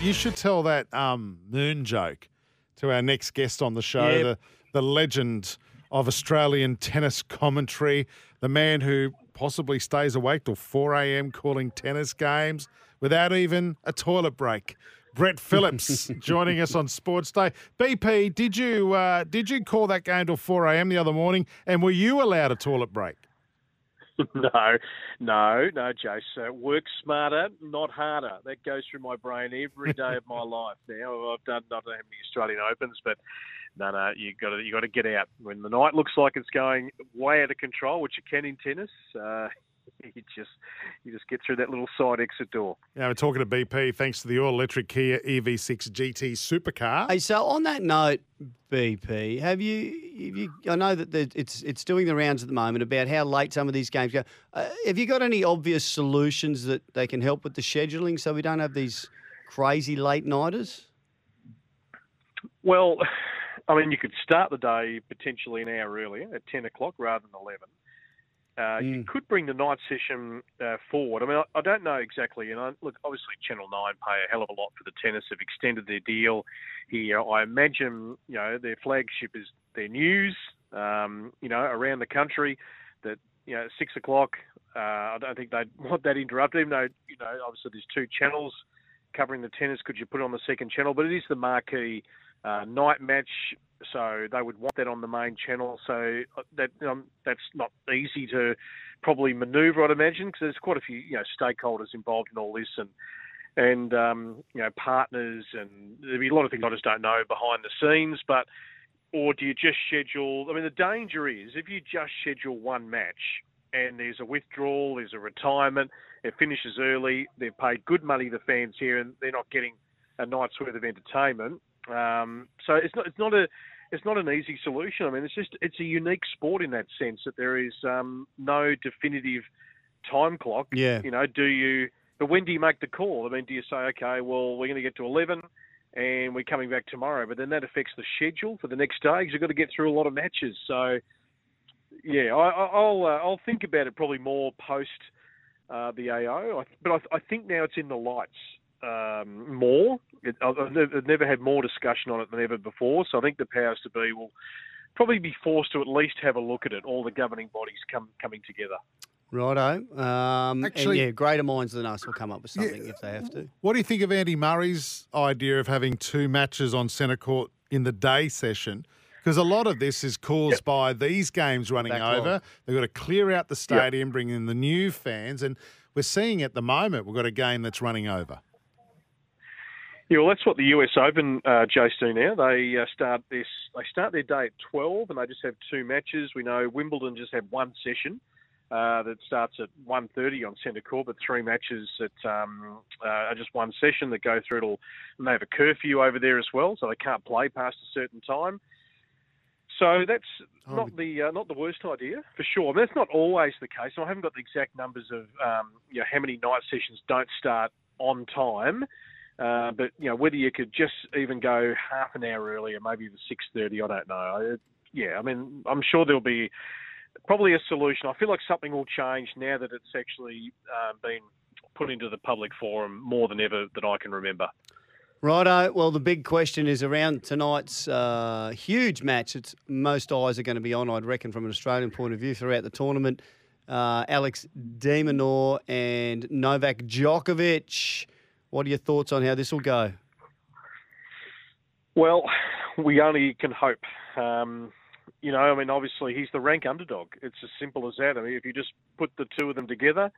You should tell that um, moon joke to our next guest on the show, Yep. the, the legend of Australian tennis commentary, the man who possibly stays awake till 4 a.m. calling tennis games without even a toilet break. Brett Phillips joining us on Sports Day. BP, did you uh, did you call that game till 4 a.m. the other morning, and were you allowed a toilet break? no, no, no, Jace. Uh, work smarter, not harder. That goes through my brain every day of my life. Now I've done not many Australian Opens, but no, no, you got to you got to get out when the night looks like it's going way out of control, which you can in tennis. Uh, you just you just get through that little side exit door. Yeah, we're talking to BP thanks to the all-electric Kia EV6 GT supercar. Hey, so on that note, BP, have you, have you I know that the, it's it's doing the rounds at the moment about how late some of these games go. Uh, have you got any obvious solutions that they can help with the scheduling so we don't have these crazy late nighters? Well, I mean, you could start the day potentially an hour earlier at 10 o'clock rather than 11. Uh, You could bring the night session uh, forward. I mean, I, I don't know exactly. And I, look, obviously, Channel 9 pay a hell of a lot for the tennis. Have extended their deal here. I imagine, you know, their flagship is their news, um, you know, around the country that, you know, at 6 o'clock, uh, I don't think they'd want that interrupted, even though, you know, obviously there's two channels covering the tennis. Could you put it on the second channel? But it is the marquee uh, night match, so they would want that on the main channel. So uh, that um, that's not easy to probably manoeuvre, I'd imagine, because there's quite a few you know stakeholders involved in all this, and and um, you know partners, and there'll be a lot of things I just don't know behind the scenes, but. Or do you just schedule? I mean, the danger is if you just schedule one match and there's a withdrawal, there's a retirement, it finishes early, they've paid good money, the fans here, and they're not getting a night's worth of entertainment. Um, so it's not it's not a it's not an easy solution. I mean, it's just it's a unique sport in that sense that there is um, no definitive time clock. Yeah. You know, do you? But when do you make the call? I mean, do you say, okay, well, we're going to get to eleven, and we're coming back tomorrow? But then that affects the schedule for the next day because you've got to get through a lot of matches. So, yeah, I, I- I'll uh, I'll think about it probably more post uh, the AO. I, but I, I think now it's in the lights um, more. It, I've, I've never- I've never had more discussion on it than ever before. So I think the powers to be will probably be forced to at least have a look at it. All the governing bodies come coming together. Righto. Um, Actually- and yeah, greater minds than us will come up with something if they have to. What do you think of Andy Murray's idea of having two matches on centre court in the day session? Because a lot of this is caused by these games running Backlog. over. They've got to clear out the stadium, bring in the new fans, and we're seeing at the moment we've got a game that's running over. Yeah, well, that's what the US Open uh, Jace do now. They uh, start this. They start their day at twelve, and they just have two matches. We know Wimbledon just have one session uh, that starts at 1.30 on centre court, but three matches that um, uh, are just one session that go through. It'll and they have a curfew over there as well, so they can't play past a certain time. So that's not the uh, not the worst idea for sure. That's not always the case. I haven't got the exact numbers of um, you know how many night sessions don't start on time. Uh, but you know whether you could just even go half an hour earlier, maybe the six thirty. I don't know. I, yeah, I mean, I'm sure there'll be probably a solution. I feel like something will change now that it's actually uh, been put into the public forum more than ever that I can remember. Righto. Well, the big question is around tonight's uh, huge match. It's most eyes are going to be on, I'd reckon, from an Australian point of view throughout the tournament. Uh, Alex De Minaur and Novak Djokovic. What are your thoughts on how this will go? Well, we only can hope. Um, you know, I mean, obviously he's the rank underdog. It's as simple as that. I mean, if you just put the two of them together,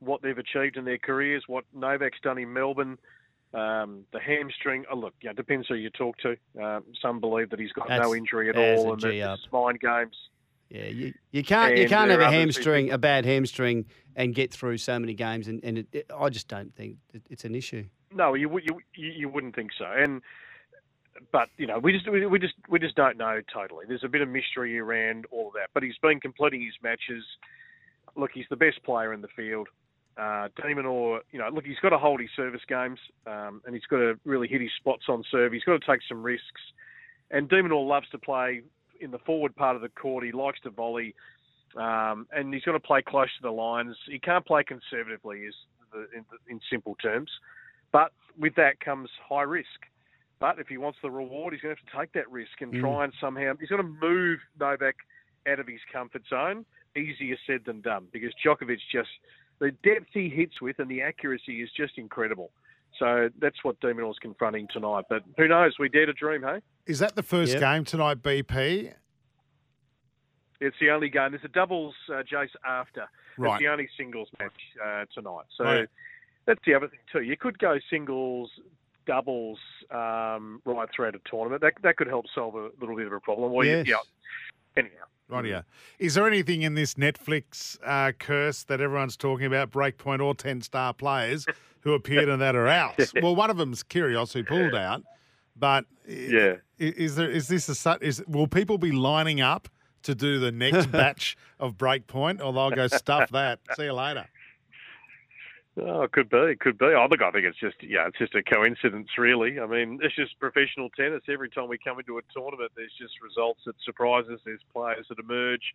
what they've achieved in their careers, what Novak's done in Melbourne, um, the hamstring. Oh, look, yeah, depends who you talk to. Um, some believe that he's got That's- no injury at all and that G up. it's mind games. Yeah, you, you can't you can't have a are others who hamstring, think- a bad hamstring, and get through so many games. And, and it, it- I just don't think it, it's an issue. no, you would you, you wouldn't think so, and but you know we just we, we just we just don't know totally. There's a bit of mystery around all of that, but he's been completing his matches. Look, he's the best player in the field. Uh, de Minaur, you know, look, he's got to hold his service games, um, and he's got to really hit his spots on serve. He's got to take some risks, and de Minaur loves to play in the forward part of the court. He likes to volley, um, and he's got to play close to the lines. He can't play conservatively, is the, in, in simple terms. But with that comes high risk. But if he wants the reward, he's going to have to take that risk and mm. try and somehow he's going to move Novak out of his comfort zone. Easier said than done because Djokovic just the depth he hits with and the accuracy is just incredible. So that's what de Minaur's confronting tonight. But who knows? We dare to dream, hey? Is that the first yep. game tonight, BP? It's the only game. There's a doubles, uh, Jace, after. Right. It's the only singles match uh, tonight. So right. that's the other thing, too. You could go singles, doubles um, right throughout a tournament. That, that could help solve a little bit of a problem. Or yes. You, yeah. Anyhow. Right, yeah. Is there anything in this Netflix uh, curse that everyone's talking about, Breakpoint or 10 star players who appeared in that are out? well, one of them's Kyrgios who pulled out. But yeah, is there is this a is will people be lining up to do the next batch of Breakpoint, or they'll go stuff that? See you later. Oh, it could be, it could be. Oh, look, I think it's just, yeah, it's just a coincidence, really. I mean, it's just professional tennis. Every time we come into a tournament, there's just results that surprise us. There's players that emerge.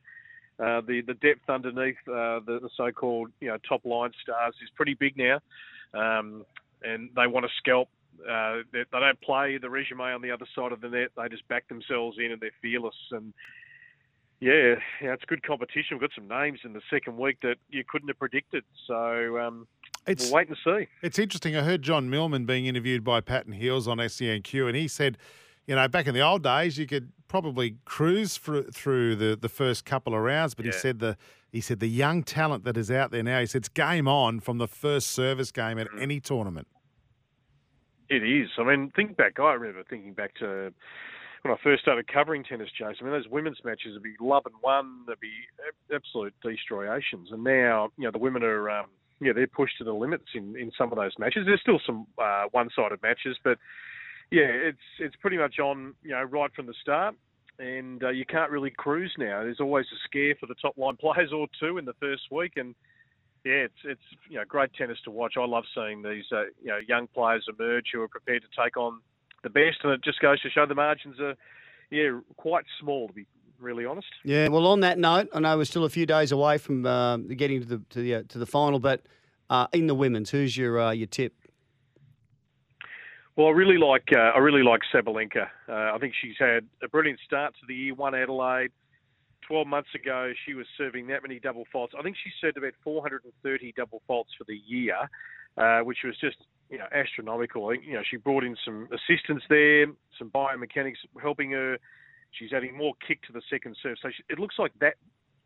Uh, the the depth underneath uh, the, the, so-called, you know, top line stars is pretty big now, um, and they want to scalp. Uh, they, they don't play the resume on the other side of the net. They just back themselves in, and they're fearless. And yeah, yeah, it's good competition. We've got some names in the second week that you couldn't have predicted. So um, it's, we'll wait and see. It's interesting. I heard John Millman being interviewed by Patton Heels on SENQ, and he said, you know, back in the old days, you could probably cruise through, through the, the first couple of rounds, but yeah. he said the he said the young talent that is out there now. He said it's game on from the first service game at mm. any tournament. It is. I mean, think back. I remember thinking back to when I first started covering tennis, Jason. I mean, those women's matches would be love and one. They'd be absolute destroyations, and now you know the women are. Um, yeah, they're pushed to the limits in, in some of those matches. There's still some uh, one-sided matches, but yeah, it's it's pretty much on you know right from the start, and uh, you can't really cruise now. There's always a scare for the top line players or two in the first week, and yeah, it's it's you know great tennis to watch. I love seeing these uh, you know young players emerge who are prepared to take on the best, and it just goes to show the margins are yeah quite small to be really honest. Yeah. Well, on that note, I know we're still a few days away from uh, getting to the to the uh, to the final, but uh, in the women's, who's your uh, your tip? Well, I really like uh, I really like Sabalenka. Uh, I think she's had a brilliant start to the year. Won Adelaide. 12 months ago, she was serving that many double faults. I think she served about 430 double faults for the year, uh, which was just you know astronomical. You know she brought in some assistance there, some biomechanics helping her. She's adding more kick to the second serve. So she, it looks like that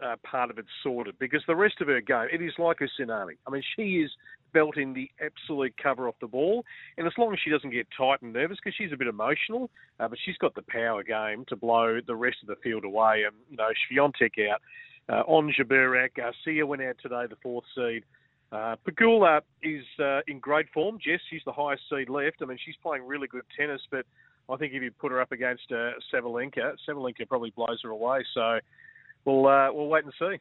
uh, part of it's sorted because the rest of her game, it is like a tsunami. I mean, she is belting the absolute cover off the ball, and as long as she doesn't get tight and nervous, because she's a bit emotional, uh, but she's got the power game to blow the rest of the field away. And you know, out, uh, Ons Jabeur Garcia went out today, the fourth seed. Uh, Pegula is uh, in great form. Jess, she's the highest seed left. I mean, she's playing really good tennis, but I think if you put her up against uh, Sabalenka, Sabalenka probably blows her away. So we'll uh, we'll wait and see.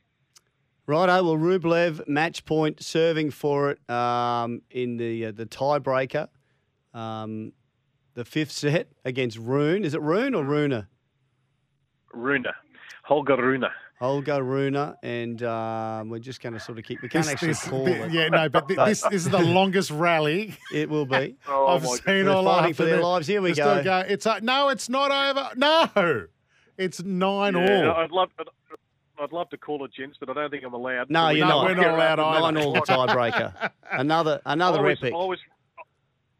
Righto, well, Rublev match point serving for it um, in the uh, the tiebreaker, um, the fifth set against Rune. Is it Rune or Runa? Runa, Holger Rune. Holger Rune, and um, we're just going to sort of keep. We can't this, actually this, call this, it. Yeah, no, but this, this is the longest rally it will be. oh, I've seen all fighting for their lives. Here we go. go. It's a, no, it's not over. No, it's nine yeah, all. I'd love. I'd love to call it gents, but I don't think I'm allowed. No, you're no, not. We're not allowed either. Nine all the tiebreaker. another another I was, epic. I was,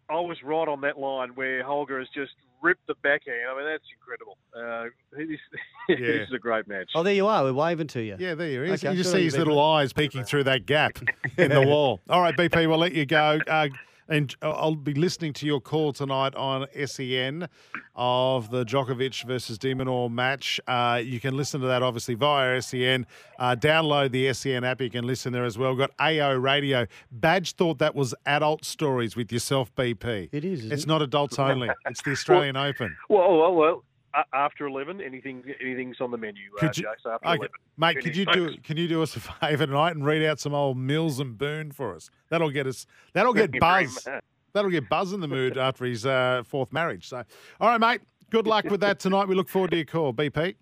I was right on that line where Holger has just ripped the backhand. I mean, that's incredible. Uh, this, yeah. this is a great match. Oh, there you are. We're waving to you. Yeah, there you is. Okay, you just see his little eyes peeking through that gap in the wall. All right, BP, we'll let you go. Uh, And uh, I'll be listening to your call tonight on SEN of the Djokovic versus de Minaur match. Uh, you can listen to that obviously via SEN. Uh, download the SEN app. You can listen there as well. Got AO Radio. Badge thought that was adult stories with yourself, BP. It is, isn't It's it? not adults only. It's the Australian Open. Well, well, well. A- After eleven, anything, anything's on the menu, uh, Could you- Jace. After Okay, eleven, mate, Tune could you do folks. can you do us a favour tonight and read out some old Mills and Boon for us? That'll get us. That'll get Thank you very Buzz. That'll get Buzz in the mood after his uh, fourth marriage. So, all right, mate. Good luck with that tonight. We look forward to your call, BP.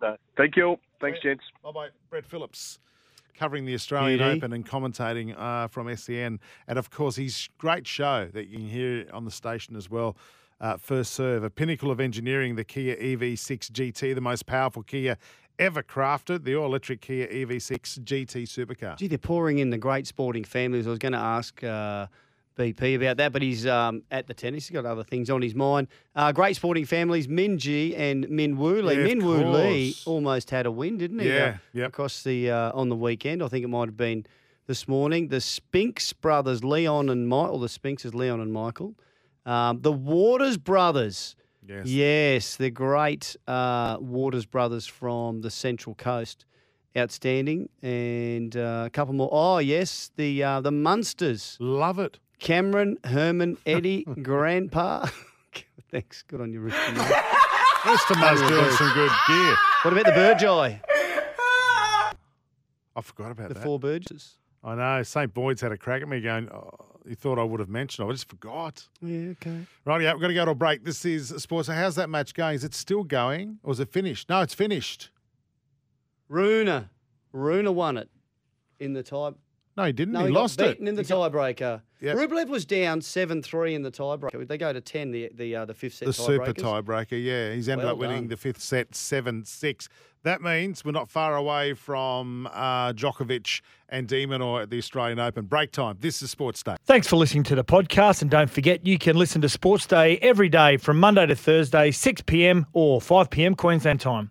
No, thank you. Thanks, gents. Bye bye. Brett Phillips covering the Australian Beauty. Open and commentating uh, from SEN. And of course, his great show that you can hear on the station as well. Uh, First Serve, a pinnacle of engineering, the Kia EV6 GT, the most powerful Kia ever crafted, the all electric Kia EV6 GT supercar. Gee, they're pouring in the great sporting families. I was going to ask uh, BP about that, but he's um, at the tennis. He's got other things on his mind. Uh, great sporting families, Minjee and Min Woo Lee. Yeah, Min Woo Lee almost had a win, didn't he? Yeah, uh, yep. Across the uh, on the weekend, I think it might have been this morning. The Spinks brothers, Leon and Michael. The Spinks is Leon and Michael. Um, the Waters brothers. Yes. Yes, the great uh, Waters brothers from the Central Coast, outstanding, and uh, a couple more. Oh yes, the uh, the Munsters, Love it. Cameron, Herman, Eddie, Grandpa. Thanks, good on you, Rich. What Mr. Muzz doing some good gear. What about the Burgeye? I forgot about The that. four Burgesses. I know. St. Boyd's had a crack at me going, oh, you thought I would have mentioned. I just forgot. Yeah, okay. Right, yeah, we've got to go to a break. This is sports. So how's that match going? Is it still going or is it finished? No, it's finished. Runa, Runa won it in the tie. No, he didn't. No, he, he, lost got it. beaten in the tiebreaker. Yep. Rublev was down seven three in the tiebreaker. They go to ten. The the uh, the fifth set. The super tiebreaker, yeah. He's ended Well up winning done. the fifth set 7 6. That means we're not far away from uh, Djokovic and de Minaur at the Australian Open. Break time. This is Sports Day. Thanks for listening to the podcast. And don't forget, you can listen to Sports Day every day from Monday to Thursday, 6 p.m. or 5 p.m. Queensland time.